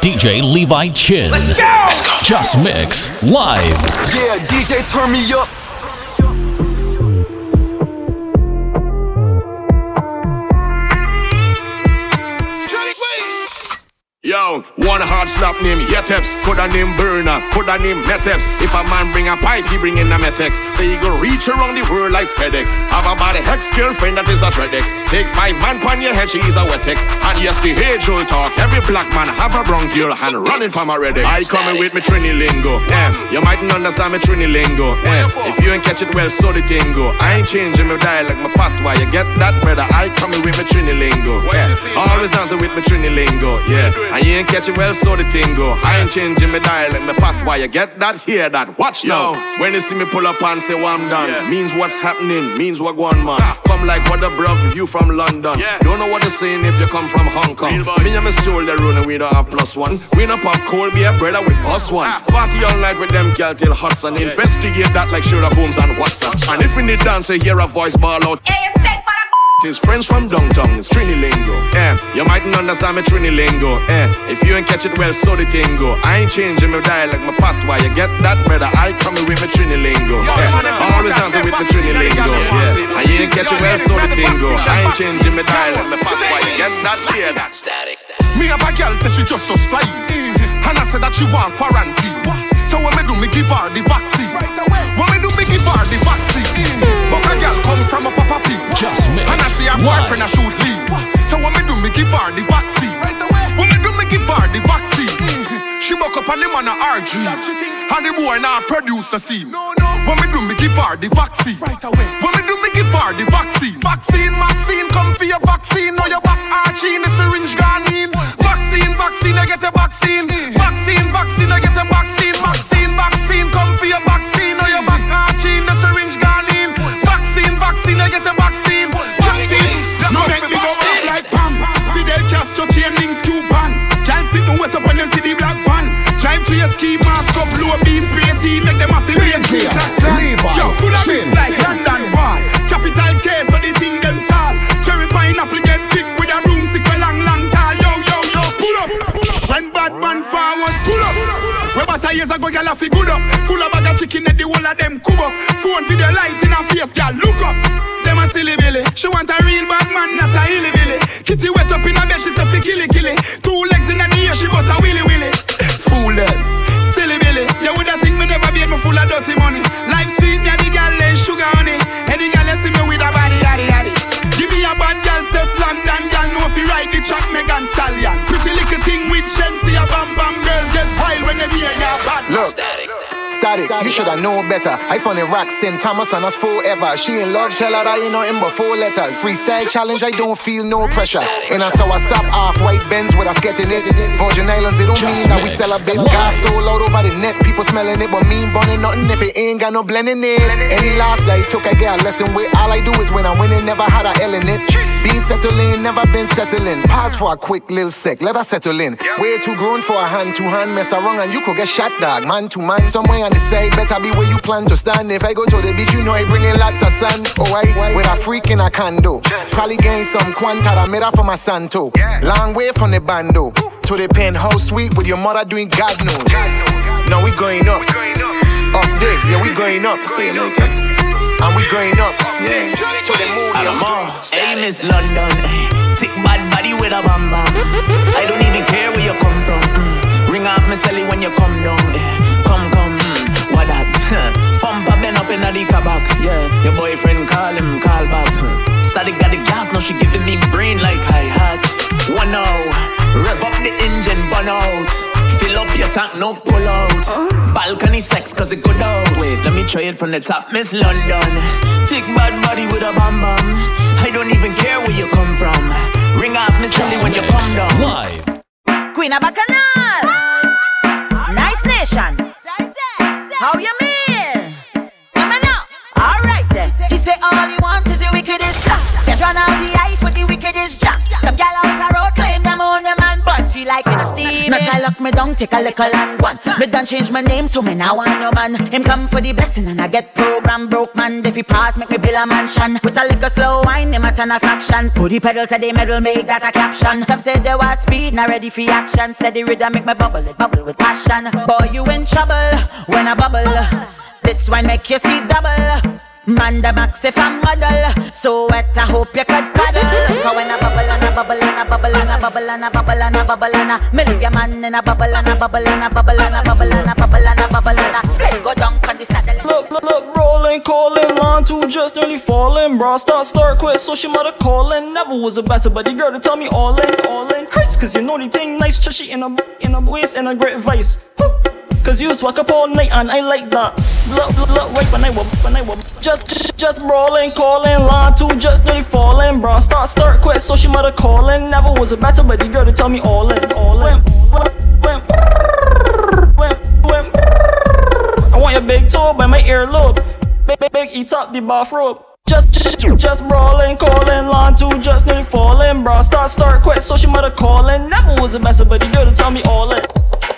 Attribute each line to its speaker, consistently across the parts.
Speaker 1: DJ Levi Chin.
Speaker 2: Let's go!
Speaker 1: Just Mix live.
Speaker 3: Yeah, DJ, turn me up.
Speaker 4: Yo, one hard slap name Yeteps, could a name Burner, could a name Meteps. If a man bring a pipe, he bring in a Metex. So he go reach around the world like FedEx. Have a body hex girlfriend that is a Dreadex. Take five man pon your head, she is a Wetex. And yes, the age old talk, every black man have a bronchial hand running from a Redex. I coming with me Trini lingo, yeah. You mightn't understand me Trini lingo, yeah. If you ain't catch it well, so the tingo. I ain't changing my dialect, my patois. You get that, brother? I coming with me Trini lingo, yeah. Always dancing with me Trini lingo, yeah. And you ain't catch it well, so the thing go. I ain't changing my dial dialect, my path. Why you get that, hear that? Watch now. When you see me pull up and say, well, I'm done, yeah. means what's happening, means what going man. Come like what the bruv if you from London. Yeah. Don't know what you're saying if you come from Hong Kong. Me and my soul, they run and we don't have plus one. We don't pop cold beer, brother with us one. Ah. Party all night with them girl till Hudson. Investigate that like Sherlock Holmes and WhatsApp. And if we need dance, hear a voice ball out. Yeah, his French from downtown, it's Trini lingo. Eh, you mightn't understand me Trini lingo. Eh, if you ain't catch it well, so the tingo. I ain't changing my dialect, my patois. You get that, brother? I coming with me Trini lingo. Eh, always dancing with me Trini lingo. Yeah, and you ain't catch it well, so the tingo. I ain't changing my dialect, my patois. You get that, hear that? Static.
Speaker 5: Me have a girl say she just just fly, and I said that she want quarantine. So when me do, me give her the vaccine. When me do, me give her the vaccine.
Speaker 1: Just mix.
Speaker 5: And I see her boyfriend a shoot leave. So when me do, me give her the vaccine. When me do, me give her the vaccine. She buck up on him on a RG. And the boy now produce the scene. When me do, me give her the vaccine. When me do, me give her the vaccine. Vaccine, vaccine, come for your vaccine. Now your back arching, the syringe gone A
Speaker 6: years ago, y'all have good up. Full of bag of chicken at the whole of them cub up. Phone video light in her face, girl, look up. Them a silly billy. She want a real bad man, not a hilly billy. Kitty wet up in her bed, she say fi killy killy. Two legs in the ear, she bust a willy willy. Fool them. Silly billy. You woulda think me never beat me full of dirty money. Life sweet, me a the girl then sugar honey. Any girl see me with a body yaddy yaddy. Give me a bad girl, Steph London, girl know fi ride the track, Megan Stallion. Pretty little thing with Shensi, a bam bam girl get wild when they hear ya
Speaker 7: Static, you should have known better. I found in racks St. Thomas and us forever. She in love, tell her that ain't nothing but four letters. Freestyle challenge, I don't feel no pressure. And I saw a sap off white Benz with us getting it. Virgin Islands, it don't mean that we
Speaker 1: mix.
Speaker 7: sell a big
Speaker 1: Live.
Speaker 7: gas sold out over the net. People smelling it, but me ain't burning nothing if it ain't got no blending it. Any last day took I get a lesson with. All I do is when I win and never had a L in it. Being settling, never been settling. Pause for a quick little sec, let us settle in. Way too grown for a hand to hand, mess around and you could get shot, dog. Man to man, somewhere on the side, better be where you plan to stand. If I go to the beach, you know I bring in lots of sun. Oh, I with a freak in a condo. Probably gain some quanta that made up for my santo. Long way from the bando to the penthouse suite with your mother doing God knows. Now we going up, up there, yeah, we going up. And we going up, yeah, to the moon.
Speaker 8: And. Hey, Miss London. eh. Thick bad body with a bam bam. I don't even care where you come from. mm. Ring off me celly when you come down. eh. Come, come, mm. what that? Pump a bend up in the kabak. Yeah, your boyfriend call him, call back. Static got the gas, now she giving me brain like hi hats. One now, rev up the engine, burn out. Fill up your tank, no pull out. Uh-huh. Balcony sex, cause it go down. Wait, let me try it from the top, Miss London. Thick bad body with a bam bam. I don't even care where you come from. Ring off Miss Lily when you come
Speaker 1: Mix
Speaker 8: down.
Speaker 1: live.
Speaker 9: Queen of Bacchanal. Nice nation. How you mean? Come on now. All right then. He say all he want is the wickedest song. Get run out the ice with the wickedest jam. Some gal out the road claim them on the man, but she like it ah. steamy. Now try lock me down, take a little and one. Me done change my name, so me now want your man. Him come for the blessing and I get program broke man. If he pass, make me build a mansion. With a little slow wine, him a turn a fraction. Put the pedal to the metal, make that a caption. Some say they was speed, not ready for action. Said the rhythm make me bubble, it bubble with passion. Boy, you in trouble when I bubble. This one make you see double. Man the max if model So wet I hope you could paddle Cause when I bubble and I bubble and I bubble and I bubble and I bubble and I bubble and I Me leave your man in a bubble and I bubble and I bubble and I bubble and I bubble and I bubble and I Split go down on the saddle
Speaker 10: Look, look, look, rolling, calling, line two just nearly falling Bro, start, start, quit, so she mother calling Never was a better buddy girl to tell me all in, all in Chris, cause you know the thing nice Chushy in a, in a waist and a great vice Cause you swag up all night and I like that. Look, look, look, wait when I whoop, when I whoop. Just, just, just brawling, calling, line two, just nearly falling, bro. Start, start, quit, so she mother calling. Never was a better but the girl to tell me all in, all in. I want your big toe by my earlobe. Big, big, big, eat up the bathrobe. Just, just, just brawling, calling, line two, just nearly falling, bro. Start, start, quit, so she mother calling. Never was a better but the girl to tell me all in.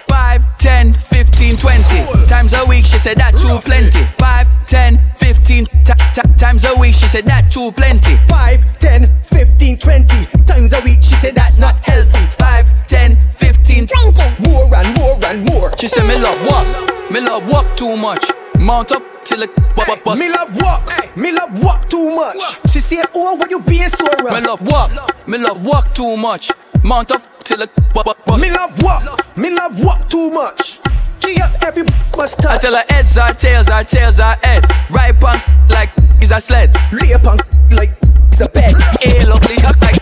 Speaker 11: 5, 10, 15, 20 times a week, she said that too plenty. 5, 10, 15 t- t- times a week, she said that too plenty.
Speaker 12: 5, 10, 15, 20 times a week, she said that's not healthy.
Speaker 11: 5, 10, 15,
Speaker 12: 20 more and more and more.
Speaker 11: She said, Me love walk, me love walk too much. Mount up till it bust. bust.
Speaker 12: Me love walk, me love walk too much. She said, Oh, what you being so rough?
Speaker 11: Me love walk, me love walk too much. Mount up till bust.
Speaker 12: Me love walk, me love walk too much. G up every must touch.
Speaker 11: I tell her heads are tails, are tails are head. Right on like is a sled.
Speaker 12: Lay upon like it's a bed.
Speaker 11: Hey, lovely like.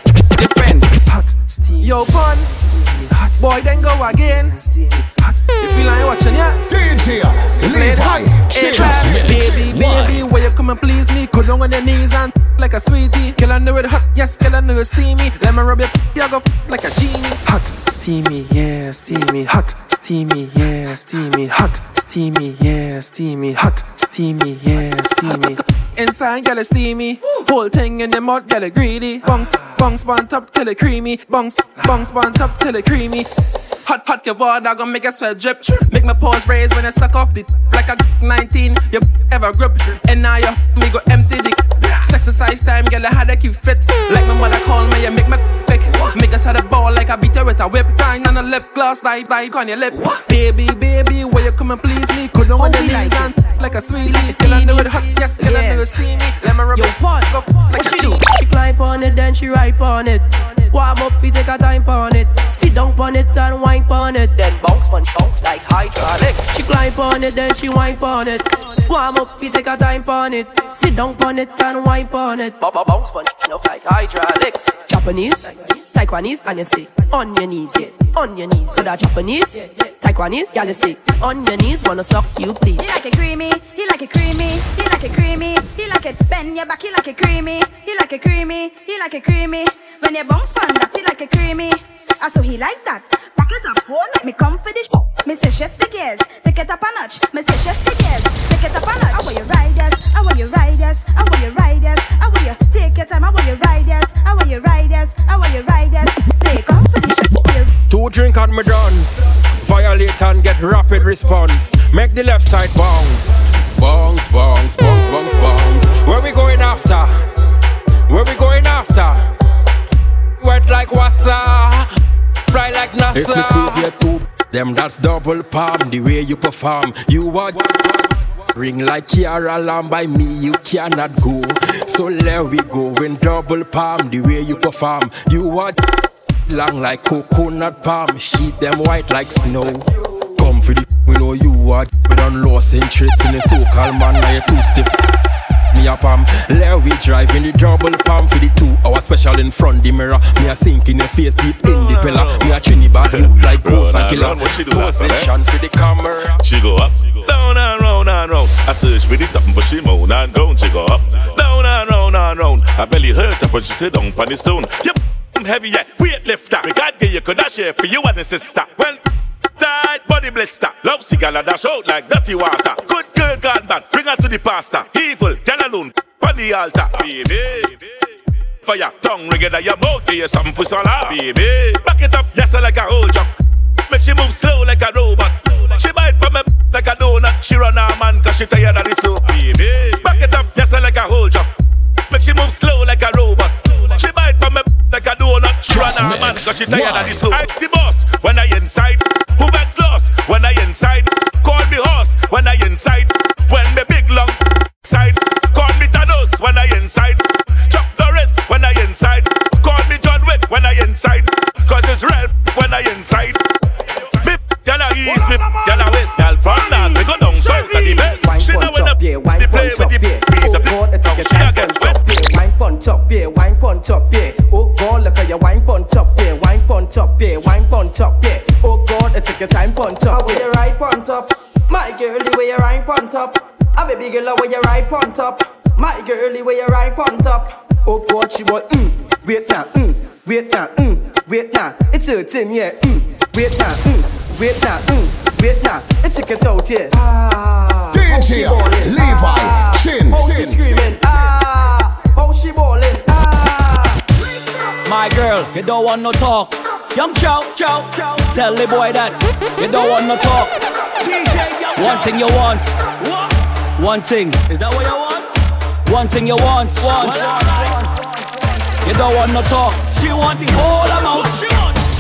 Speaker 12: Hot, steamy.
Speaker 13: Yo, pun.
Speaker 12: Steamy. Hot.
Speaker 13: Boy, then go again.
Speaker 12: Steamy. Hot.
Speaker 13: You feel like watching, yeah?
Speaker 14: DJ, leave hot.
Speaker 13: Hey,
Speaker 14: Chill.
Speaker 13: baby, baby, where you come and please me? Go down on your knees and like a sweetie. Girl, I know it hot, yes, girl, I know it steamy. Let me rub your, you go like a genie.
Speaker 12: Hot, steamy, yeah, steamy. Hot, steamy, yeah, steamy. Hot, steamy, yeah, steamy. Hot, steamy, yeah, steamy.
Speaker 13: Inside, girl, it's steamy. Whole thing in the mouth, girl, it greedy. Bungs, bungs, on top till it creamy. Bungs, bungs, on top till it creamy. Hot, hot, your water gonna make a sweat drip. Make my pores raise when I suck off the like a 19. You ever grip, and now you me go empty the. Exercise time, girl, I had to keep fit. Like my mother call me, you make me quick. Make us had a ball like I beat her with a whip. Dying on a lip gloss, like like on your lip. Baby, baby, where you come and please me? Down on the knees and like a sweetie. Girl, I know it hot, yes, girl, I know it steamy. Let me rub it go like a
Speaker 15: she
Speaker 13: chew.
Speaker 15: She climb on it, then she ride on it. Take a time on it. Sit down on it and wine on it. Then bounce, bounce, bounce like hydraulics. She climb on it, then she wine on it. Warm up, fi take a time on it. Sit down on it and wine on it. Bounce, on it, like hydraulics. Japanese, Taiwanese, and you stay on your knees, yeah, on your knees. So that Japanese, Taiwanese, y'all stay on your knees, wanna suck you, please.
Speaker 16: He like it creamy, he like it creamy, he like it creamy, he like it bend your back, he like it creamy, he like it creamy, he like it creamy. When your bones pan that, he like it creamy. Ah, so he like that. Back it up, hold let me come for the sh- Me say shift the gears, take it up a notch. Me say shift the gears, take it up a notch. I want you ride yes, I want you ride yes, I want you ride yes, I want you take your time, I want you ride yes, I want you ride yes, I want you ride yes. Say come for the
Speaker 17: Two drink on my dance. Violate and get rapid response. Make the left side bounce. Bounce, bounce, bounce, bounce, bounce. Where we going after? Where we going after? Wet like wassa. Fly like NASA. If me squeeze your tube, them that's double palm. The way you perform, you are. Ring like Kiara Lamb by me, you cannot go. So there we go in double palm. The way you perform, you are long like coconut palm. Sheet them white like snow. Come for the we know you are. We done lost interest in the so-called man. Now you too stiff. Me a palm, there we drive in the double palm for the two hour special in front the mirror. Me a sink in the face deep in the pillar. Me a Trinidad look like ghost and killer. Position for the camera.
Speaker 18: She go up, down and and round. I search for the something for she moan and groan. She go up, down and round and round. I belly hurt up when she sit down on the stone. Yep, I'm heavy yet, weight lifter. Me God give you could I share for you and the sister. Well, tight body blister. Love cigar and dash out like dirty water. Good girl gone bad, bring her to the pastor. Evil, tell alone, on the altar. Baby. for ya. Tongue it your mouth, give you something for swallow, baby. Back it up, yes, like a whole jump. Make she move slow like a robot. From me like a donut. She run her man cause she tired of the soap, baby. Back it up, yes, like a whole jump. Make she move slow like a robot. She bite from me like a donut. She run her man cause she tired of the soap. I the boss when I inside. Who backs lost when I inside? Call me horse when I inside. When me big long side. Call me Thanos when I inside. Chuck Norris when I inside. Call me John Wick when I inside. Cause it's real when I inside. Me can I east, me from north, me go down south to the best. She know when
Speaker 19: yeah, wine
Speaker 18: the play
Speaker 19: punch
Speaker 18: with
Speaker 19: up,
Speaker 18: the
Speaker 19: yeah.
Speaker 18: piece
Speaker 19: Oh
Speaker 18: of
Speaker 19: God, it's
Speaker 18: the
Speaker 19: like a
Speaker 18: she a
Speaker 19: wine
Speaker 18: get
Speaker 19: punch up, yeah. Wine punch up, yeah. Wine punch up, yeah. Oh God, look at your wine punch up, yeah. Wine punch up, yeah. Wine punch up, yeah. Oh God, it's like a time punch up,
Speaker 20: With
Speaker 19: yeah.
Speaker 20: your right punch up, my girlie with your right punch up. A baby girl with your right punch up, my girlie with your right punch up.
Speaker 19: Oh God, she want mm, wait now, mm, wait now, mm, wait now. It's hurting, yeah, mm, wait now, mm, wait now, mm, wait now. It's a get out, yeah.
Speaker 20: Ah, how she
Speaker 21: DJ
Speaker 20: ballin',
Speaker 21: Levi
Speaker 20: ah,
Speaker 21: Chin.
Speaker 20: How she screaming, ah, how she ballin', ah.
Speaker 22: My girl, you don't want no talk. Young chow, chow, tell the boy that you don't want no talk. One thing you want, one thing. Is that what you want? One thing you want, want. You don't want no talk. She want the whole amount.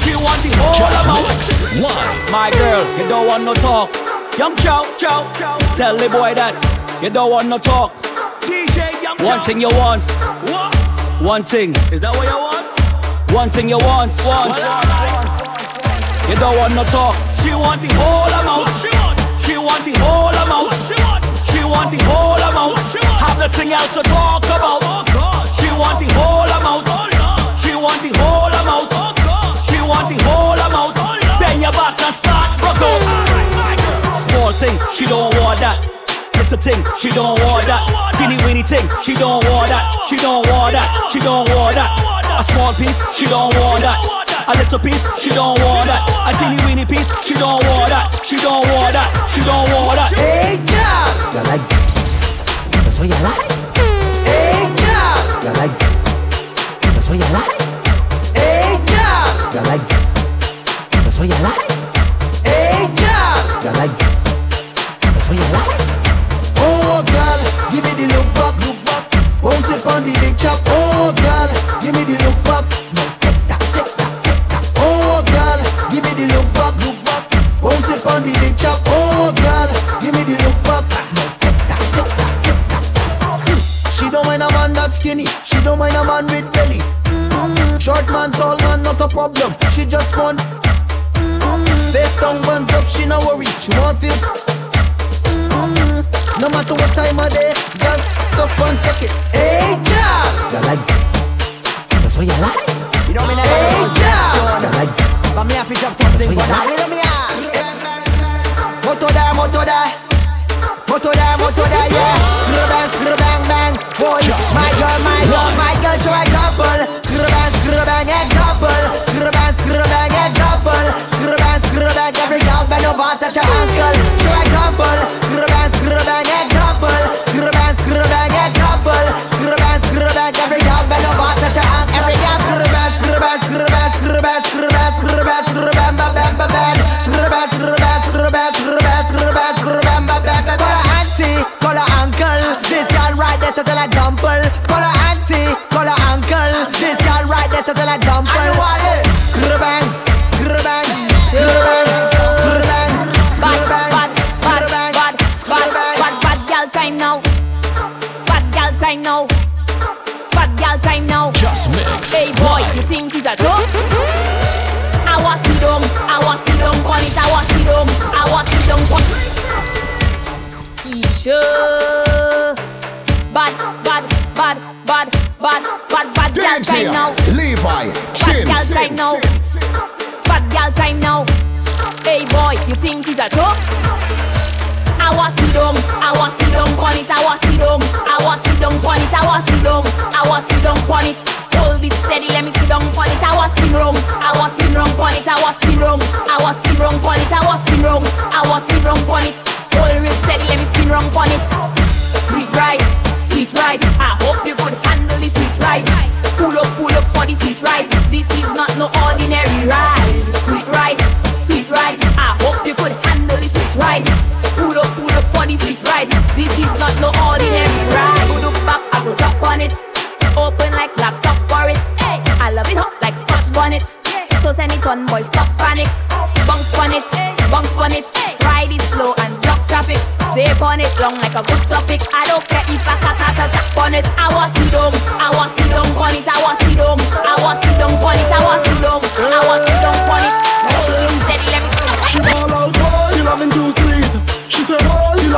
Speaker 22: She want the whole
Speaker 1: Just
Speaker 22: amount.
Speaker 1: mix live.
Speaker 22: My girl, you don't want no talk. Young chow, chow, tell the boy that you don't want no talk. One thing you want, one thing. Is that what you want? One thing you want, want. You don't want no talk. She want the whole amount. She want the whole amount. She want the whole amount. Have nothing else to talk about. Oh, she want the whole amount. She want the whole amount. She want the whole amount. Bend your back and start rock out. Small thing, she don't want that. Little thing, she don't want that. Teeny weeny thing, she don't want that. She don't want that. She don't want that. A small piece, she don't want that. A little piece, she don't want that. A teeny weeny piece, she don't want that. She don't want that. She don't want that.
Speaker 20: Hey girl,
Speaker 19: You like That's what you like? You like That's what you like?
Speaker 20: hey girl,
Speaker 19: You like That's what you like?
Speaker 20: hey girl.
Speaker 19: You like That's what you like?
Speaker 20: Oh girl, give me the look back, look back. Bounce it on the big chop. Oh girl, give me the look back.
Speaker 19: No, take that, take that, take
Speaker 20: Oh girl, give me the look back, look back. Bounce it on the big chop. Oh girl, give me the look back.
Speaker 19: No,
Speaker 20: don't mind a man that's skinny. She don't mind a man with belly. Mm, Short man, tall man, not a problem. She just want. Mm, Face down, buns up, she no worry. She want feel. Mm, No matter what time of day, girl, stop and take it. Hey girl,
Speaker 19: You like That's what you like?
Speaker 20: you know me never
Speaker 19: Hey, girl. You like
Speaker 20: But me have to drop something for
Speaker 19: you
Speaker 20: that.
Speaker 19: like.
Speaker 20: You know me ah. Moto da, moto da. Moto da, moto da, yeah. Boy,
Speaker 1: Just
Speaker 20: my girl, my girl, my girl, show example. Screw bang, screw bang, example. Screw bang, screw bang, example. Screw bang, screw bang, every dog bend over and touch your ankle.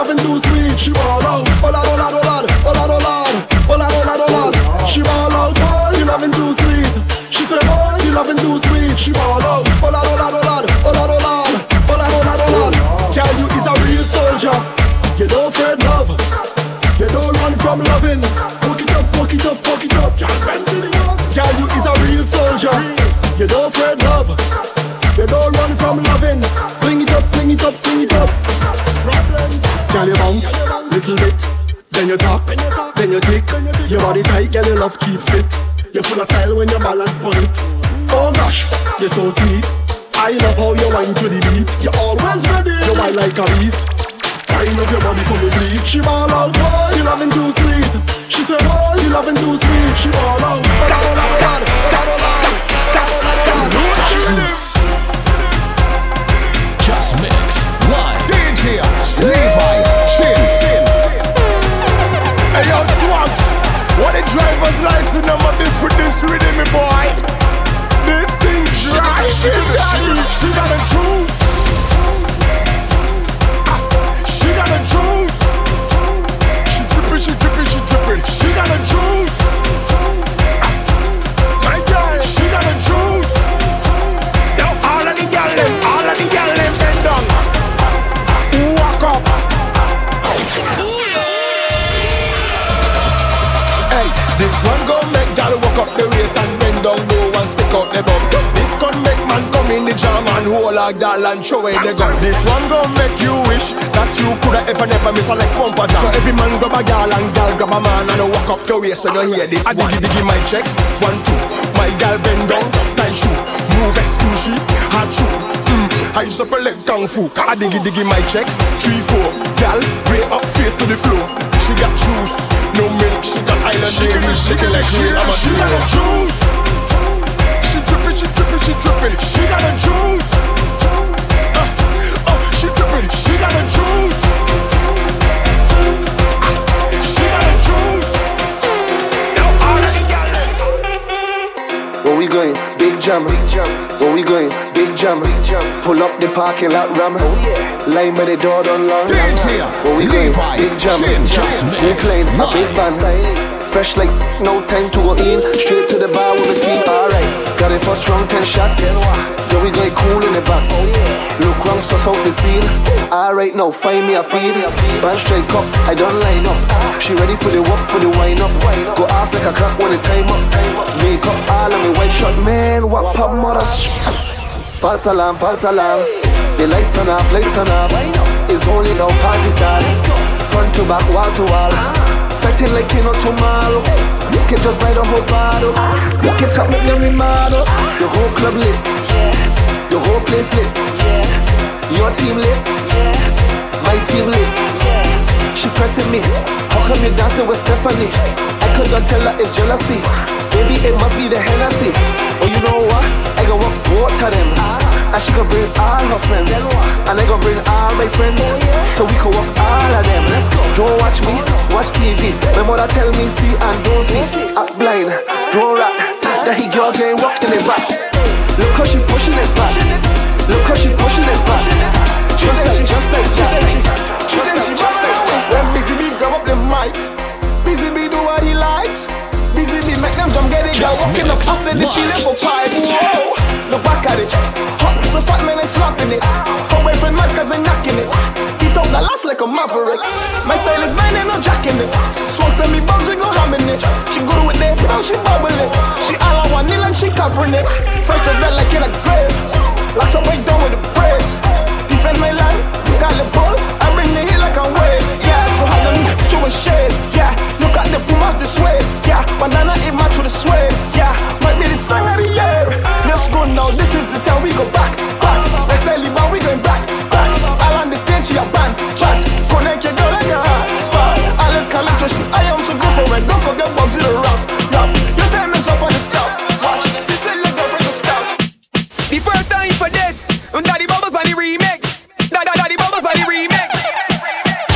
Speaker 5: Loving too sweet. She ball out, so sweet. I love how you whine to the beat. You're always ready. You whine like a beast. Wind up your body for me, please. She ball out, boy, you loving too sweet. She said, boy, you loving too sweet. She ball up the race when you hear this. I diggy diggy my check, one two. My gal bend down, tight shoe, move exclusive, hard shoe. Mm, I use up a leg kung fu. I diggy diggy my check, three four. Gal, way up face to the floor. She got juice, no milk. She got island dairy, she can like real. I'm a she got a juice. She dripping, she dripping, she dripping. She got a juice. Uh, oh, she dripping, she got a juice.
Speaker 23: We going? Big jam. Big jam. Where we going? Big jam. Big jam. Pull up the parking lot ram. Oh yeah. Line by the door don't long. Where we going?
Speaker 14: Levi
Speaker 23: Big jam.
Speaker 1: Just
Speaker 23: We
Speaker 1: mix
Speaker 23: playing a big band. Fresh like no time to go in. Straight to the bar with the team. Alright. Got it for strong ten shots. Then we going cool in the back. Oh yeah. Look wrong, so out the scene. Alright now, find me a feed. Band straight up, I don't line up. She ready for the walk, for the wind up. Go off like a clock when the time up. Make up all of me white shot, man. What pop mothers? False alarm, false alarm. The lights turn off, lights turn off. It's only now party start. Front to back, wall to wall. Fetting like you know tomorrow. You can just buy the whole bottle. Walk it up, make them remodel. The whole club lit. The whole place lit. Yeah. Your team lit. Yeah, my team lit. She pressing me. How come you dancing with Stephanie? I couldn't tell her it's jealousy. Maybe it must be the Hennessy. Oh, you know what? I gon' walk both of them. And she gon' bring all her friends. And I gon' bring all my friends. So we can walk all of them. Let's go. Don't watch me, watch TV. My mother tell me see and don't see. Act blind, don't rap. That he girl getting walked in the back. Look how she pushing it back. Look how she pushing it back. Just like, just like, just like, just like, just like.
Speaker 5: When Busy Bee grab up the mic, Busy Bee do what he likes. Busy Bee make them jump get it, girl
Speaker 1: Just
Speaker 5: walking up
Speaker 1: mix
Speaker 5: after the
Speaker 1: live.
Speaker 5: feeling for pipe. Whoa, look back at it. Hot so fat man is slapping it. Away from mad cause I'm knocking it. He talk the last like a maverick. My style is mine and no jacking it. Swans tell me bombs we go ramming it. She good with it, now she bubble it. She all I want and she covering it. Fresh to that like in a grave. Locks up right down with the braids. Defend my land, call it bull. I bring the heat like I'm wave. Yeah, so how them showing shade. Yeah, look at the boom of the suede. Yeah, banana it match with the suede. Yeah, might be the song of the year. It's gone now, this is the time we go back, back. My style man, we going back, back. I'll understand she a band, but connect your girl like a hot spot. Alice Calypso, she, I am so good for it. Don't forget Bugsy the rap, rap. Your time is up on the stop. Watch, this is like a the stop.
Speaker 11: The first time for this, Daddy
Speaker 14: Bubbles
Speaker 11: on the remix. Daddy,
Speaker 14: Daddy
Speaker 11: Bubbles on the remix.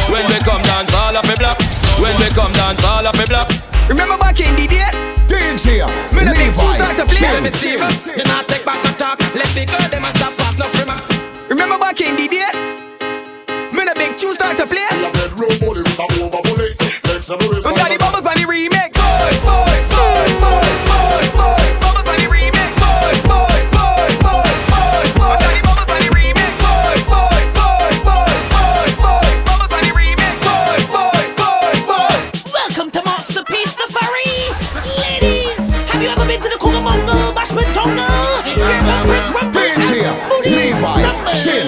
Speaker 11: When they come dance, all of me block. When they come dance, all of me block. Remember back in the day? Me no take two start to play, let me see Me not take back no talk, let the girl them a stop off, no free Remember back in the day? Me no big two
Speaker 24: start to play. Your bedroom bully with a over bully.
Speaker 14: Flexible is chin.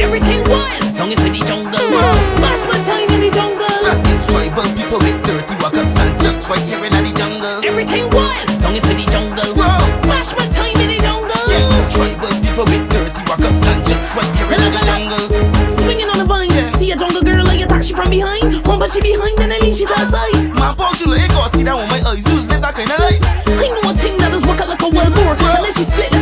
Speaker 24: Everything wild, down into the jungle. Bash my time in the jungle.
Speaker 25: Against tribal people with dirty walkers and jumps right here in the jungle.
Speaker 24: Everything wild, down into the jungle. Bash my time in the jungle.
Speaker 25: Yeah, tribal people with dirty walkers and jumps right here in the jungle.
Speaker 24: Swinging on a vine, yeah. see a jungle girl, I attack she from behind. One but she behind, then I leave she to the side.
Speaker 25: My paws you like, I see that with my eyes, you live that kind of life.
Speaker 24: I know a thing that is
Speaker 19: what
Speaker 16: I a well for,
Speaker 26: unless she
Speaker 27: split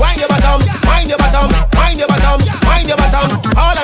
Speaker 27: Wind your bottom, wind your bottom, wind your bottom, wind your bottom. All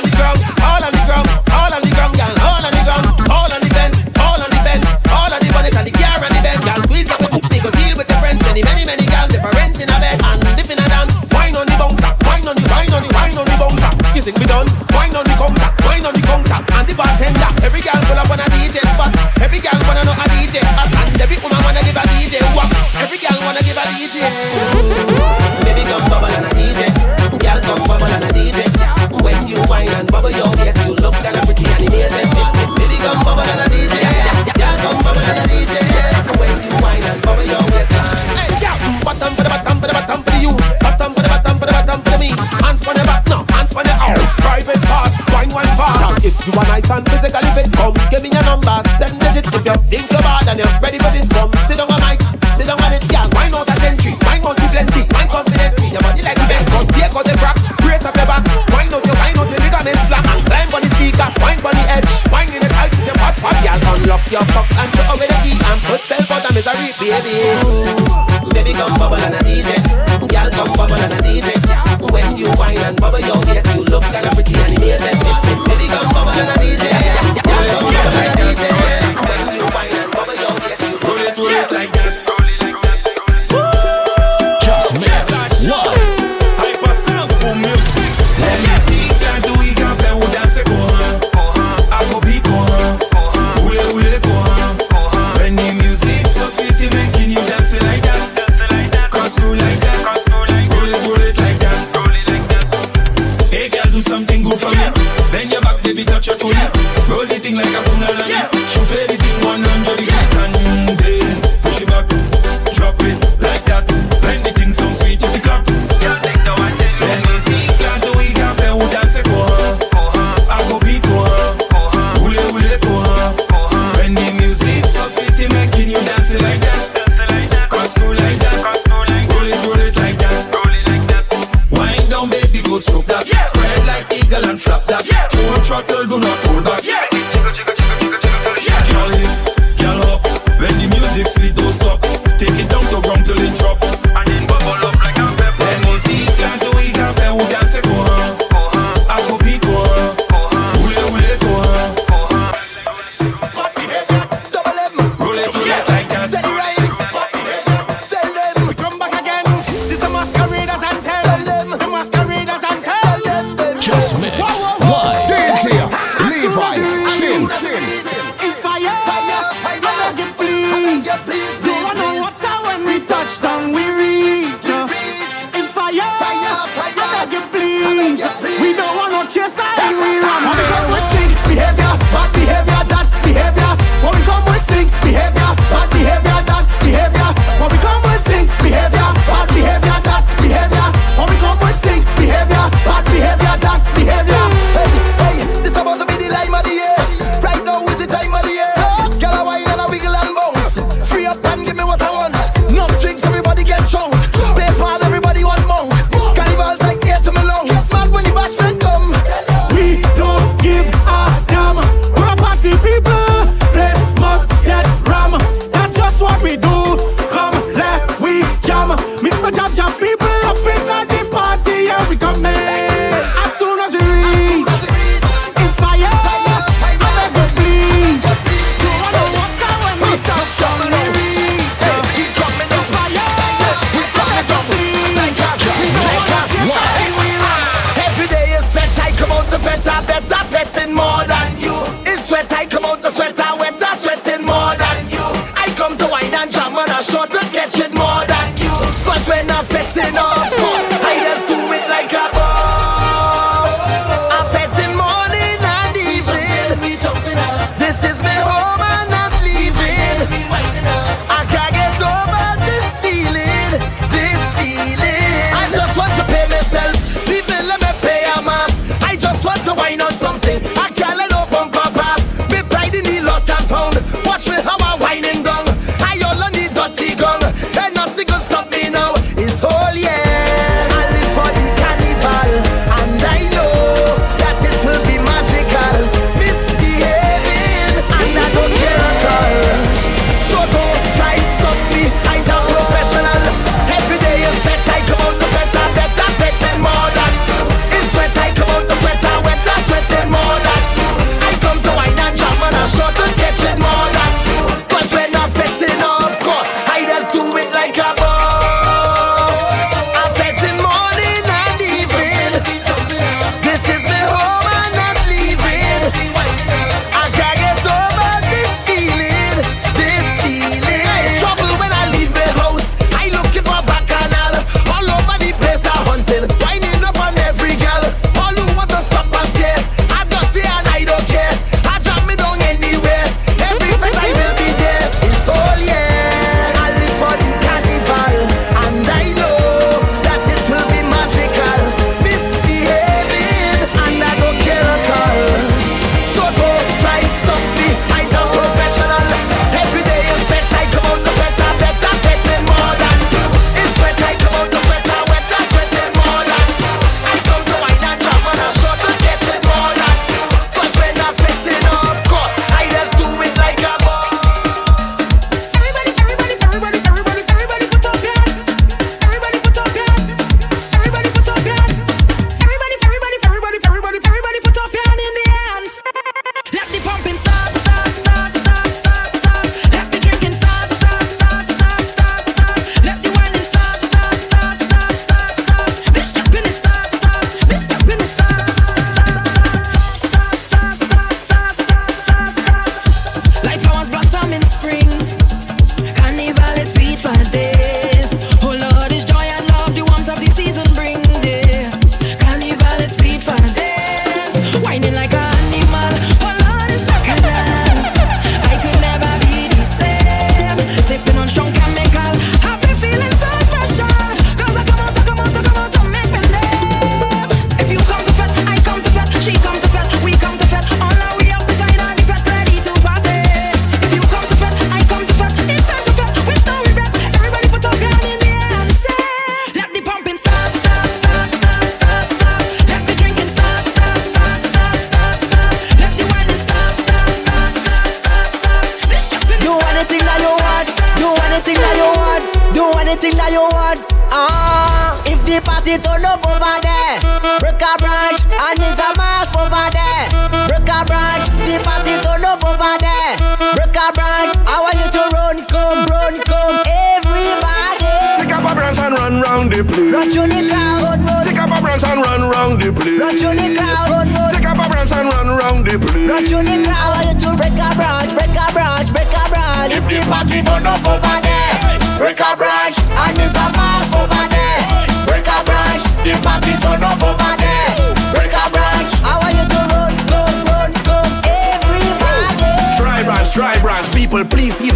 Speaker 27: the
Speaker 4: place.
Speaker 20: Run to the crowd,
Speaker 4: Take up a branch and run round the place.
Speaker 20: Run to the crowd,
Speaker 4: Take up a branch and run round the place.
Speaker 20: Run to the crowd, I want you to break a branch, break a branch, break a branch. If the party turn up over there, break a branch and it's a mass over there. Break a branch, the party turn up over there.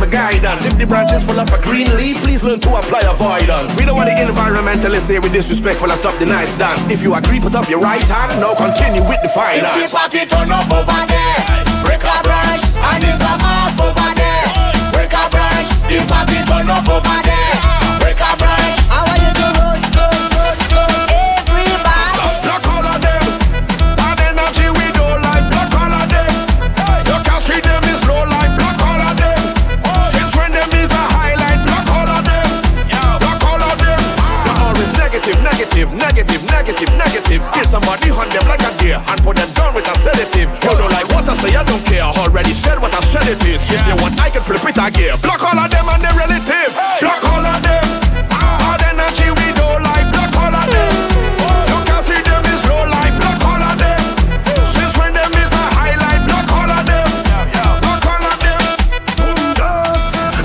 Speaker 4: My guidance. If the branches full up a green leaf, please learn to apply avoidance. We don't want the environmentalists say we disrespectful and stop the nice dance. If you agree, put up your right hand. Now continue with the
Speaker 20: If the
Speaker 4: finance.
Speaker 20: party turn up over there, break a branch and it's a mass over there. Break a branch, the party turn up over there.
Speaker 4: What I said. If you want, I can flip it again. Block all of them and their relative. Block all of them. Ah, Bad energy we don't like. Block all of them. You can see them is low life. Block all of them. Since when them is a highlight. Block all of them. Block all of them.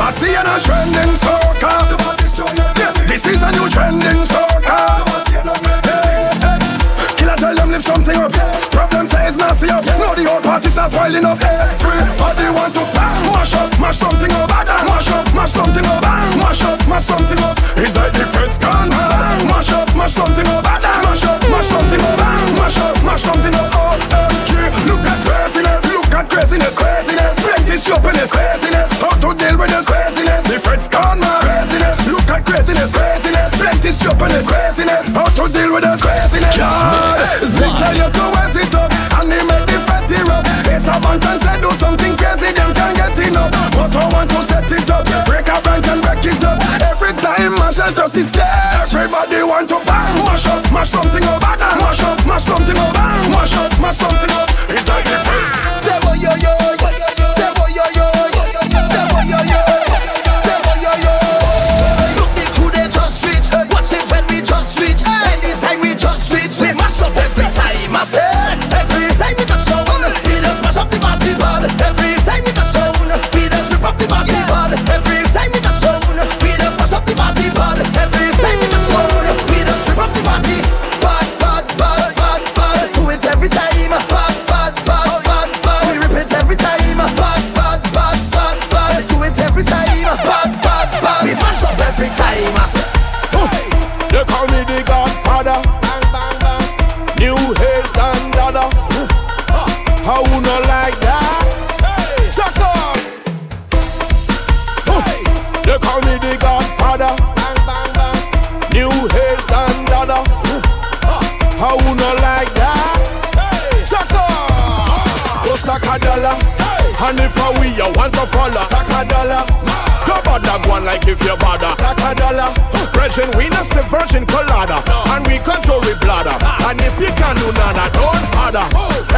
Speaker 26: I see you a trending soca. This is a new. Killer tell them something up. Problem nasty up. Now the whole party start piling up. Everybody want to mash something up. Mash up, mash something up. Mash up, mash something up. It's like the feds gone mad. Mash up, mash something up. Mash up, mash something up. Mash up, mash something up. OMG, look at craziness. Look at craziness, craziness. Plenty stupidness, craziness. How to deal with this craziness? The feds gone mad. Craziness, look at craziness, craziness. Plenty stupidness, craziness. How to deal with this craziness?
Speaker 1: Just mix.
Speaker 26: Tell you to wet it up and he make the fatty rub. It's a bunch and say do something mash something up, mash up, mash something up, mash up, mash something like
Speaker 4: if you bother. Stack a dollar. Brethren, we not say virgin colada. And we control we bladder. And if you can do nada, don't bother.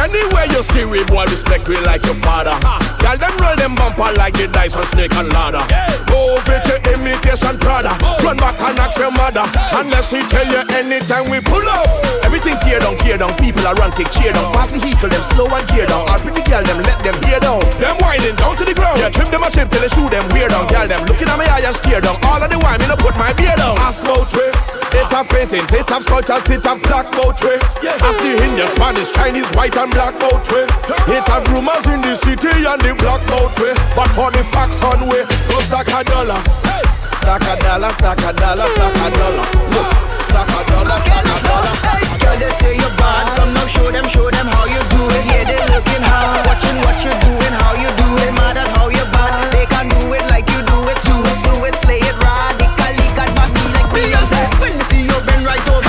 Speaker 4: Anywhere you see we boy, respect we like your father. Girl, them roll them bumper like the dice on snake and ladder. Move it to imitation Prada. Run back and ask your mother. Unless he tell you anytime we pull up. Everything tear down, tear down. People are run, kick, cheer down. Fast vehicle, them slow and gear down. All pretty girl, them let them hear down. Them whining down to the ground. Yeah, trim them a chip till they shoot them weird down. Girl, them looking at my eye and steer down. All of the wine, me no put my beard down. Ask about trip. It have paintings, it have sculptures, it have black boat way. Ask the Indian, Spanish, Chinese, white and black way. It have rumors in the city and the black way. But for the facts on way, go stack a dollar. Stack a dollar, stack a dollar, stack a dollar. Look, stack a dollar, stack a dollar.
Speaker 20: Girl, they say you're bad. Come now, show them, show them how you do it. Yeah, they looking hard, watching what you're doing, how you do it. Mad at how you bad. They can do it like you do it. Do it, do it, slay it radically. Right over,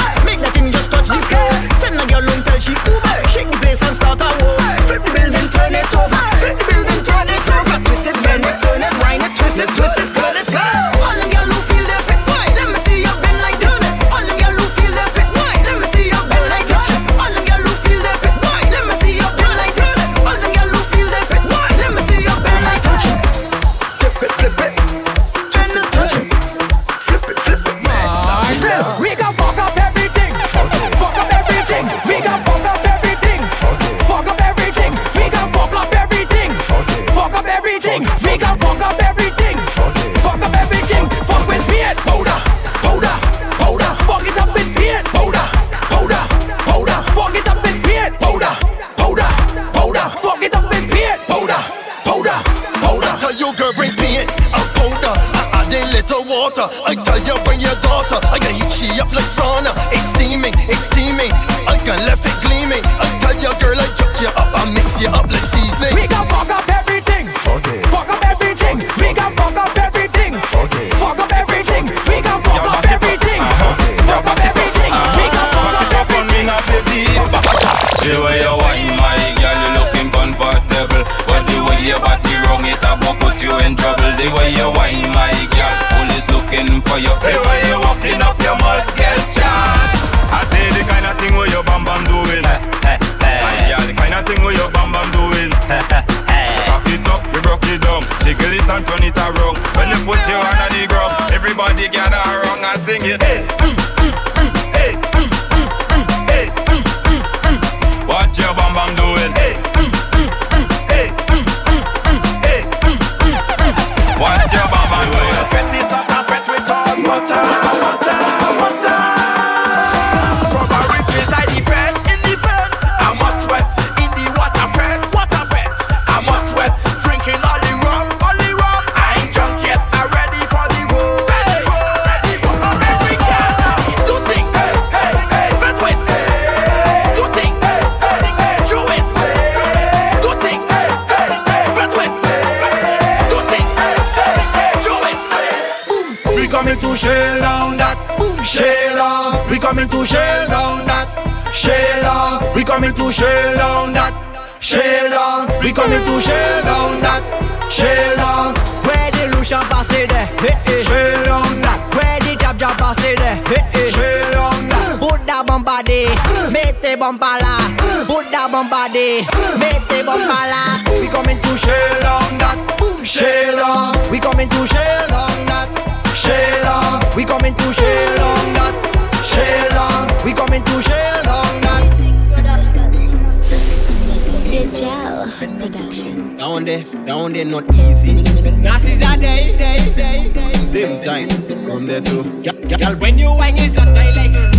Speaker 28: Gel Production.
Speaker 29: Down there, down there, not easy.
Speaker 27: Nas a day, day, day, day.
Speaker 29: Same time, come there too.
Speaker 27: Girl, when you wang is up, I like it.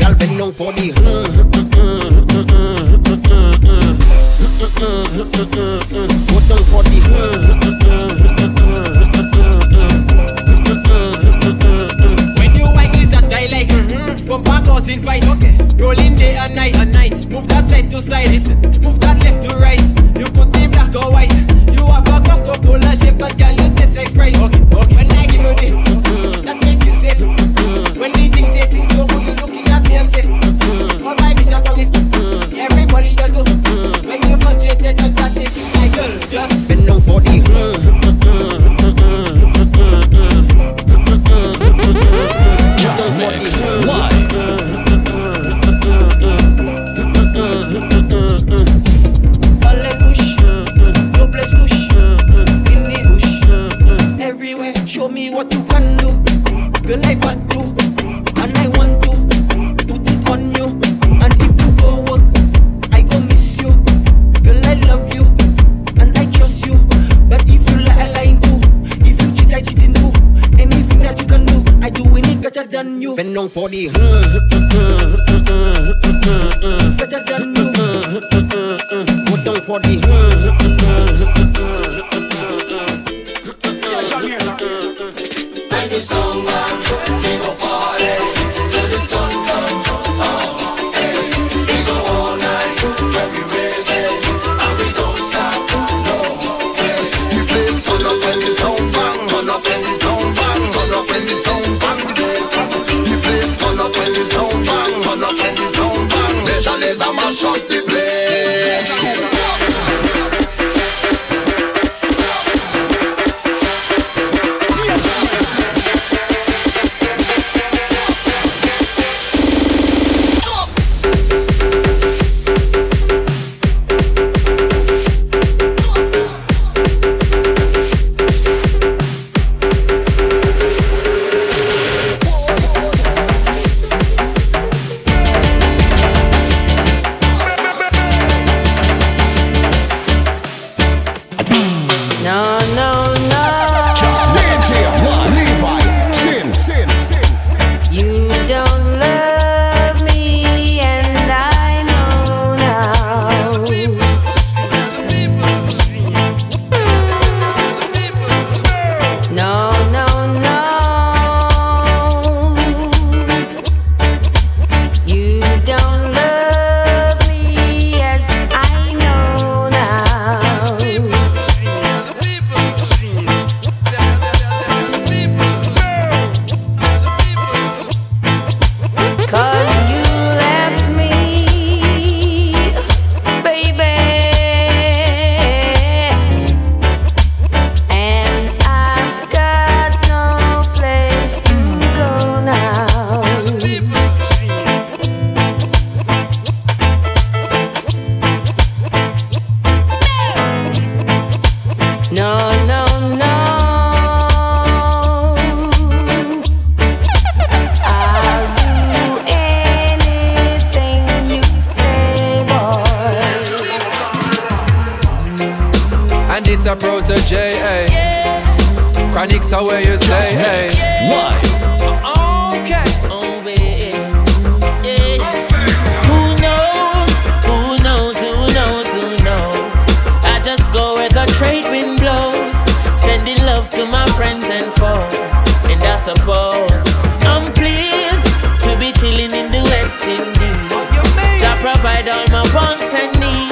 Speaker 29: Girl, bend down for the. Mm, mm, mm, mm,
Speaker 27: mm, mm, mm, mm. Go down for the. Mm, mm, mm. causing fight. Okay. Rolling day and night and night. Move that side to side. Listen. Move that left to right. You could be black or white. Chronixx a
Speaker 30: Protoje, hey.
Speaker 31: Chronixx are where you say, hey.
Speaker 32: Okay. Oh. Yeah. Who knows? Who knows? Who knows? Who knows? I just go where the trade wind blows, sending love to my friends and foes, and I suppose I'm pleased to be chilling in the West Indies. Jah provide all my wants and needs.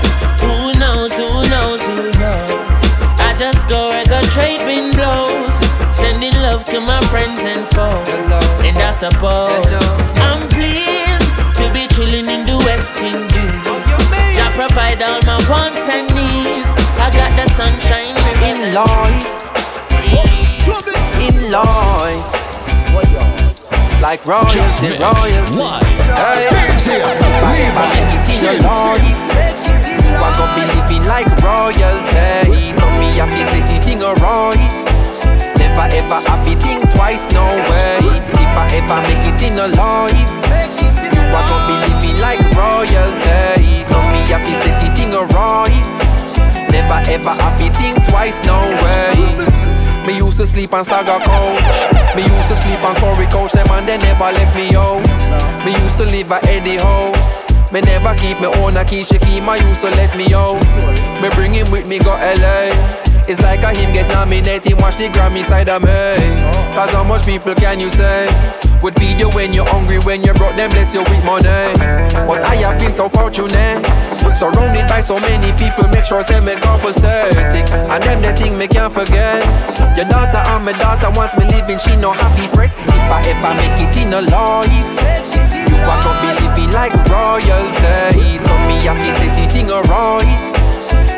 Speaker 32: Just go where the trade wind blows, sending love to my friends and foes. And I suppose I'm pleased to be chilling in the West Indies. Jah provide all my wants and needs. I got the sunshine
Speaker 33: in life. In life. Like royalty,
Speaker 1: Just mix.
Speaker 33: royalty.
Speaker 1: Live.
Speaker 33: Hey, if I make it in your life, you are gonna be living like royalty. So me happy set it in a right. Never ever happy think twice, no way. If I ever make it in a life, you are gonna be living like royalty. So me happy set it in a right. Never ever happy think twice, no way. Me used to sleep on Stagger couch. Me used to sleep on Corey couch. Them and they never left me out. Me used to live at Eddie house. Me never keep me own a key. She keep my used to let me out. Me bring him with me go LA. It's like a him get nominated. Watch the Grammy side of me. Cause how much people can you say? Would feed you when you're hungry, when you broke them, bless you with money. But I have been so fortunate, surrounded by so many people, make sure say me compensating. And them the thing me can't forget. Your daughter and my daughter wants me living, she no happy fret. If I ever make it in a life, you are gonna be living like royalty. So me happy set it in a right.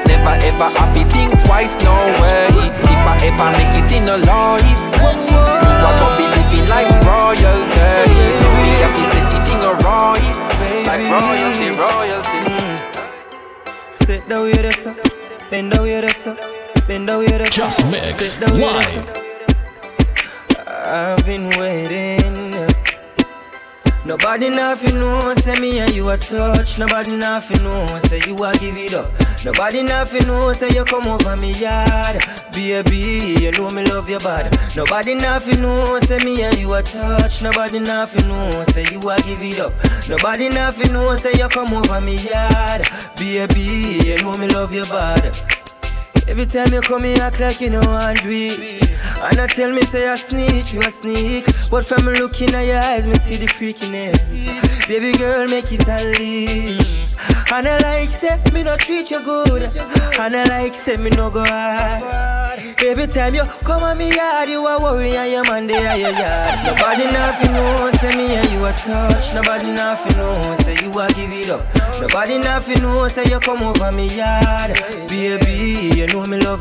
Speaker 33: Never ever happy think twice, no way. If I ever make it in a life, you are gonna be like royalty. So me happy set it in a right. Like royalty, royalty.
Speaker 19: Sit down with us, up. bend down with us, up. bend down with us.
Speaker 1: Just mix
Speaker 19: Sit down with us,
Speaker 1: live.
Speaker 19: up. I've been waiting. Nobody nothing know, say me and you a touch. Nobody nothing know, say you a give it up. Nobody nothing know, say you come over me yard. Baby, you know me love your body. Nobody nothing know, say me and you a touch. Nobody nothing know, say you a give it up. Nobody nothing know, say you come over me yard. Baby, you know me love your body. Every time you come, you act like you know do it. And I tell me, say I sneak, you a sneak. But from looking at your eyes, me see the freakiness. Baby girl, make it unleash. And I like, say, me no treat you good. And I like, say, me no go hard. Every time you come on me yard, you a worry and your man there your yard. Nobody nothing know, say me and you a touch. Nobody nothing know, say you a give it up. Nobody nothing know, say you come over me yard. Me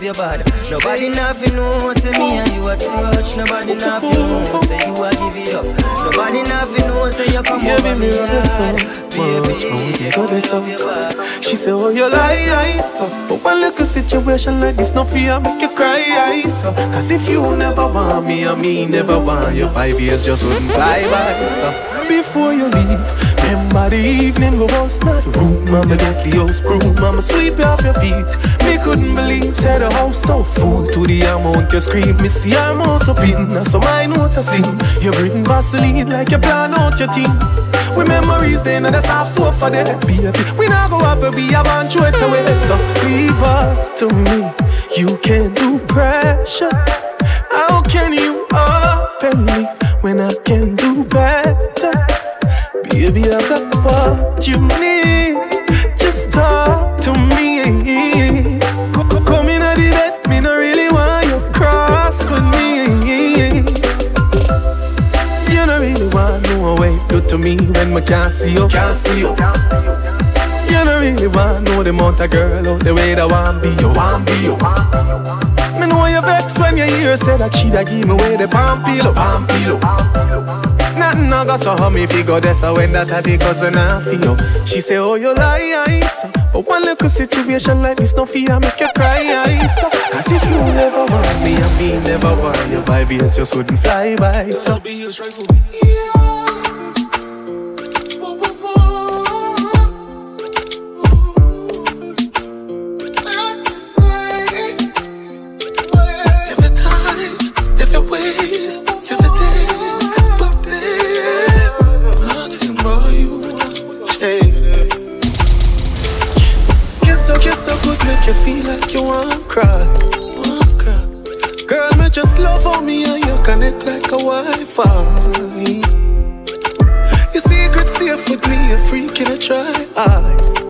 Speaker 19: love your body. Nobody nothing know, say me and you a touch. Nobody nothing know, say you a give it up. Nobody nothing know, say you come
Speaker 13: Yeah,
Speaker 19: over
Speaker 13: me love you so much, but we go this up. She say, Oh, you lie, I so. But one little situation like this, no fear make you cry, I so. Cause if you never want me, I me never want you, five years just wouldn't fly by. So before you leave, remember the evening we was not room. Mama get the house broom, mama sweep you off your feet. Me couldn't believe, said the house so full to the amount you scream. Me see I'm out of pin, so I know what I see. You bring Vaseline like you plan out your team. We memories then and the soft sofa there, baby. We not go up and be a throw it away. So leave us to me. You can't do pressure. How can you up and leave when I can do better? Baby, I got what you need. Just talk to me. Co- co- Come in at the bed, me no really want you cross with me. You don't really want no way do to me when me can't see you. Can't see you. You don't really want no the amount of girl out the way that want be you. Want be you. Me know you vex when you hear say that she da give me away the palm pillow, palm pillow. Nothing no go so me figure that's how when that I take cause when I feel She say oh you lie so. But one little situation like this no fear make you cry so. Cause if you never want me and me never want you Five years just wouldn't fly by so yeah. Cry. Wanna cry Girl, me just love on me and you connect like a Wi-Fi. Your secret safe with me, a freak in a try.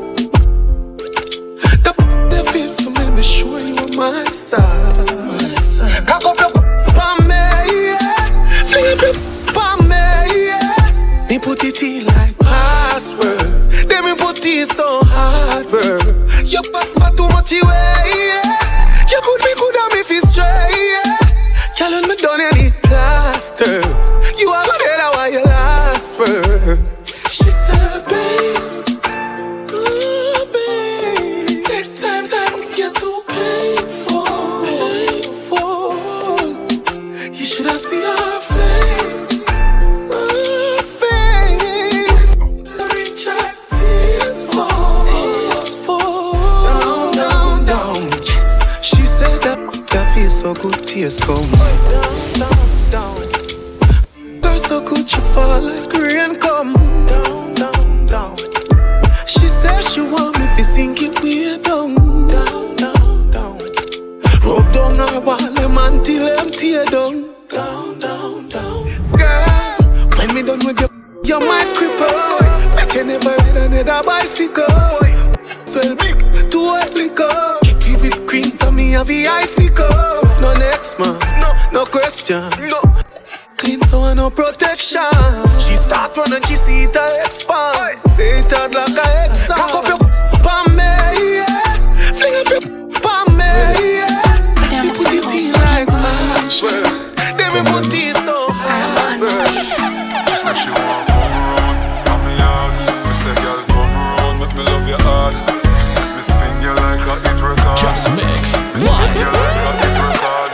Speaker 13: She she come
Speaker 34: round, and me hard. Me say, girl, come round, make me love you hard. Me spin you like a hit record.
Speaker 1: Just mix
Speaker 34: Me spin you like a hit record.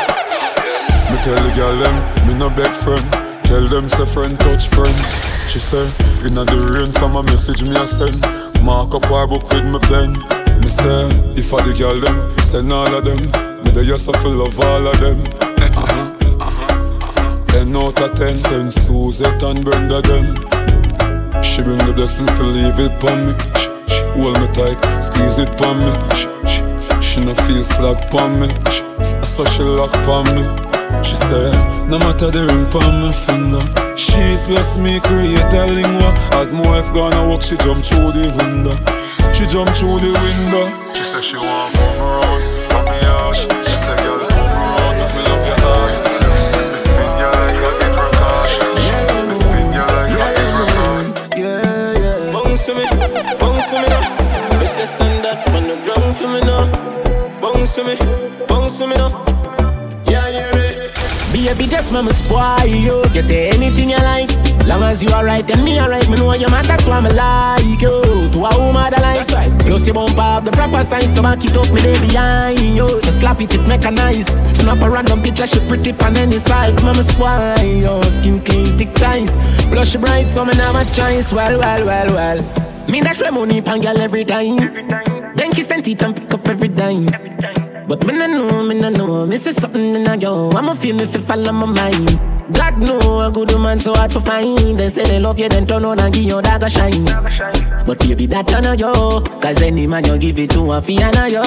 Speaker 34: Me tell the girl them, me no beg friend. Tell them say friend touch friend. She say, inna the rain from a message me a send. Mark up her book with me pen. Me say, if I the girl them, send all of them. Me the just to love all of them. Uh-huh. Ten out of ten, send Suzette and Brenda them. She bring the blessing to leave it pon me. Hold me tight, squeeze it pon me. She no feel slack pon me. I saw she lock pon me. She say, no matter the ring pon me finger. She plus me create a lingua. As my wife gonna walk, she jump through the window. She jump through the window. She say she want come around, come.
Speaker 35: To me now. Say stand up on the ground for me now. Bounce to me, bounce to me now. Yeah, yeah, me.
Speaker 24: Baby, just mama spoil you. Get anything you like. Long as you alright and me alright, me know you man. That's why me like you. To a woman that like. That's right. Plus you bump up the proper size, so back it up me day behind you. Just slap it, it nice. Snap a random picture, she pretty pan any side. Mama spoil you. Skin clean, thick ties. Blush bright, so me never choice. Well, well, well, well. Me dash my money pan girl every time. Then kiss and teeth and pick up every dime. But me no know, me no know, me see something in a yo. I'ma feel me fi follow my mind. God know a good woman so hard to find. They say they love you, then turn on and give your dog a shine. But baby, that turn on yo. Cause any man you give it to a fiana yo.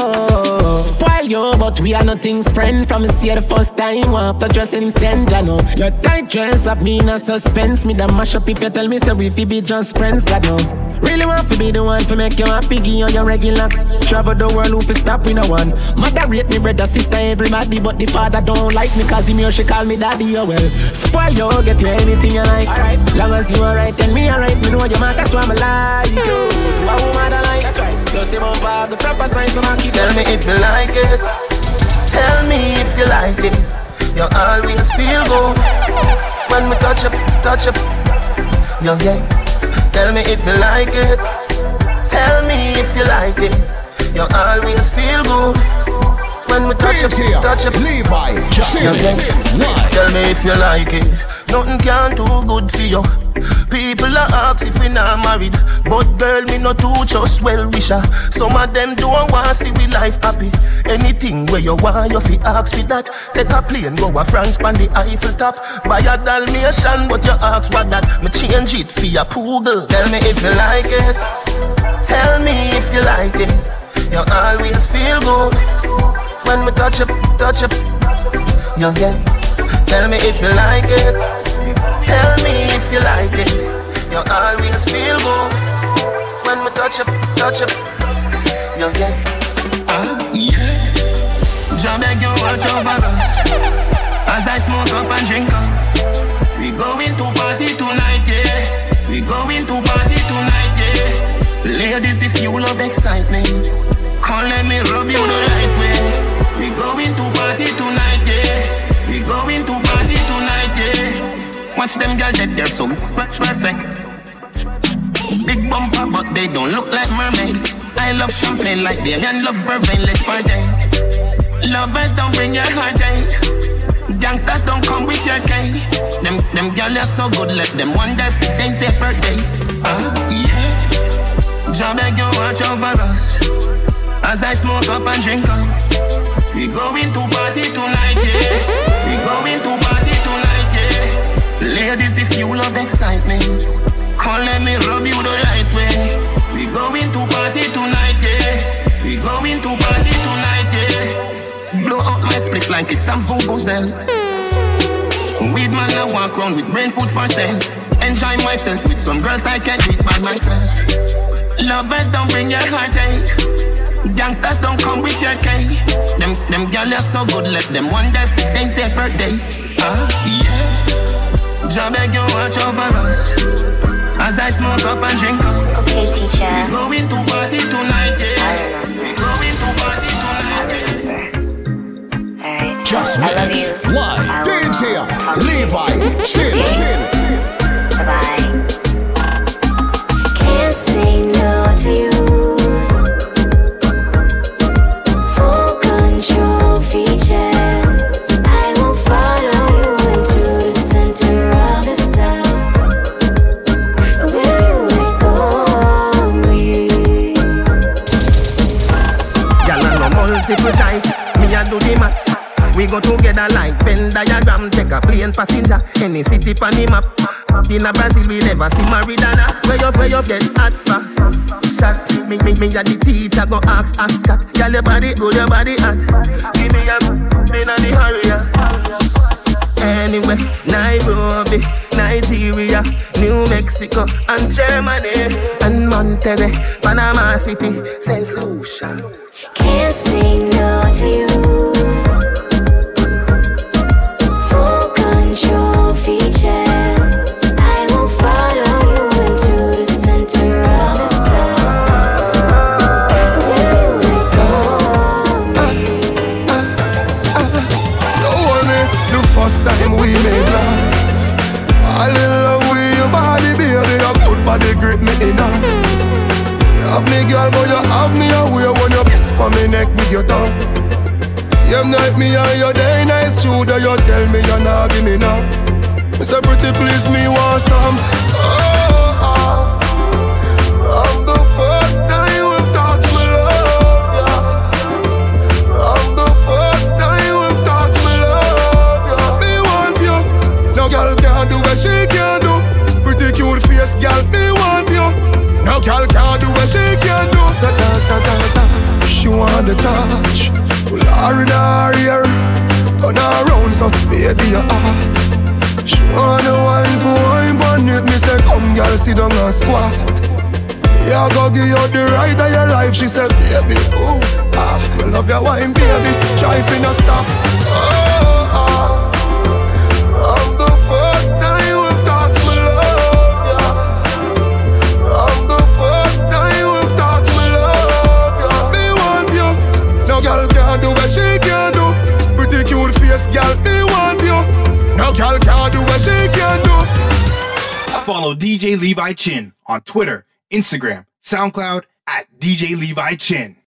Speaker 24: Spoil yo, but we are nothing's friend. From see the first time, up to dress instant, I know. Oh. Your tight dress up me in a suspense. Me that mash up if you tell me say we fi be just friends, God know. Really want to be the one to make you happy, give you your regular. Travel the world, who fi stop with no one. Mother rate me brother, sister, everybody, but the father don't like me cause him here she call me daddy, oh well. Spoil you, get you anything you like. Alright, long as you alright, and me alright, me know your man, that's why I'm like you. To a woman I like, that's right. Plus you won't have the proper signs, so I keep
Speaker 36: Tell me if you like it. Tell me if you like
Speaker 35: it. You always feel good when we touch up, touch up. You yeah. Tell me if you like it. Tell me if you like it. You always feel good when we touch up, touch up.
Speaker 14: Levi,
Speaker 35: Just. Tell me if you like it. Nothing can do good for you. People are ask if we not married, but girl me not too just well wisher. Some of them don't want see we life happy. Anything where you want, you fi ask for that. Take a plane, go a France, pan the Eiffel top. Buy a Dalmatian, but you ask what that. Me change it for your poodle. Tell me if you like it. Tell me if you like it. You always feel good when we touch up, touch up. You get. Tell me if you like it. Tell me if you like it. You always feel good when we touch up, touch up. You get.
Speaker 37: Ah, yeah. Jah beg you watch over us as I smoke up and drink up. We going to party tonight, yeah. We going to party tonight, yeah. Ladies, if you love excitement, come let me rub you the right way. We going to party Watch them girls get there so perfect. Big bumper, but they don't look like mermaid. I love champagne like Damien love vervain. Let's party. Lovers don't bring your heartache. Gangsters don't come with your cane. Them them girls are so good, let them wonder if today's their birthday. Ah, yeah. Beg you watch over us as I smoke up and drink up. We going to party tonight, yeah. We going to party. Ladies, if you love excitement, come let me rub you the right way. We going to party tonight, yeah. We going to party tonight, yeah. Blow out my split like it's some vuvuzela. Weed man, I walk around with brain food for sale. Enjoy myself with some girls I can't beat by myself. Lovers don't bring your heartache. Gangsters don't come with your cane. Them them girls are so good, let them wonder if today's their birthday. Ah, yeah. Jah beg you watch over us as I smoke up and drink up.
Speaker 32: Okay, teacher.
Speaker 37: We going to party tonight, yeah. We going to party tonight, yeah.
Speaker 1: Just Mix Live.
Speaker 14: DJ Levi, Chin.
Speaker 32: Can't
Speaker 35: We go together like Venn diagram. Take a plane passenger, any city pan the map. In a Brazil, we never see Maridana. Where you, where you get hot for? Shot. Me, me, me a the teacher go ask Ascot. Girl, your body, roll your body hot. Give me a, in a the hurry. Anyway, Nairobi, Nigeria, New Mexico, and Germany, and Monterrey, Panama City, St. Lucia.
Speaker 32: Can't say no
Speaker 14: Same night me and your day nice shooter, you tell me you're not give me now. Me say pretty please me want some. Oh. From the first time you love, yeah. From the first time you love, yeah. Me want you. Girl can do what she can do. Pretty cute face, girl, me want you. No girl can do what she can do. Ta ta. She want the touch. Pull her in her ear. Turn around so baby you hot. She the wine for wine on it. Me say come girl sit down and squat. Yeah, go give you the right of your life. She said, baby, oh, ah, love your wine, baby. Try to not stop.
Speaker 38: Follow DJ Levi Chin on Twitter, Instagram, SoundCloud at DJ Levi Chin.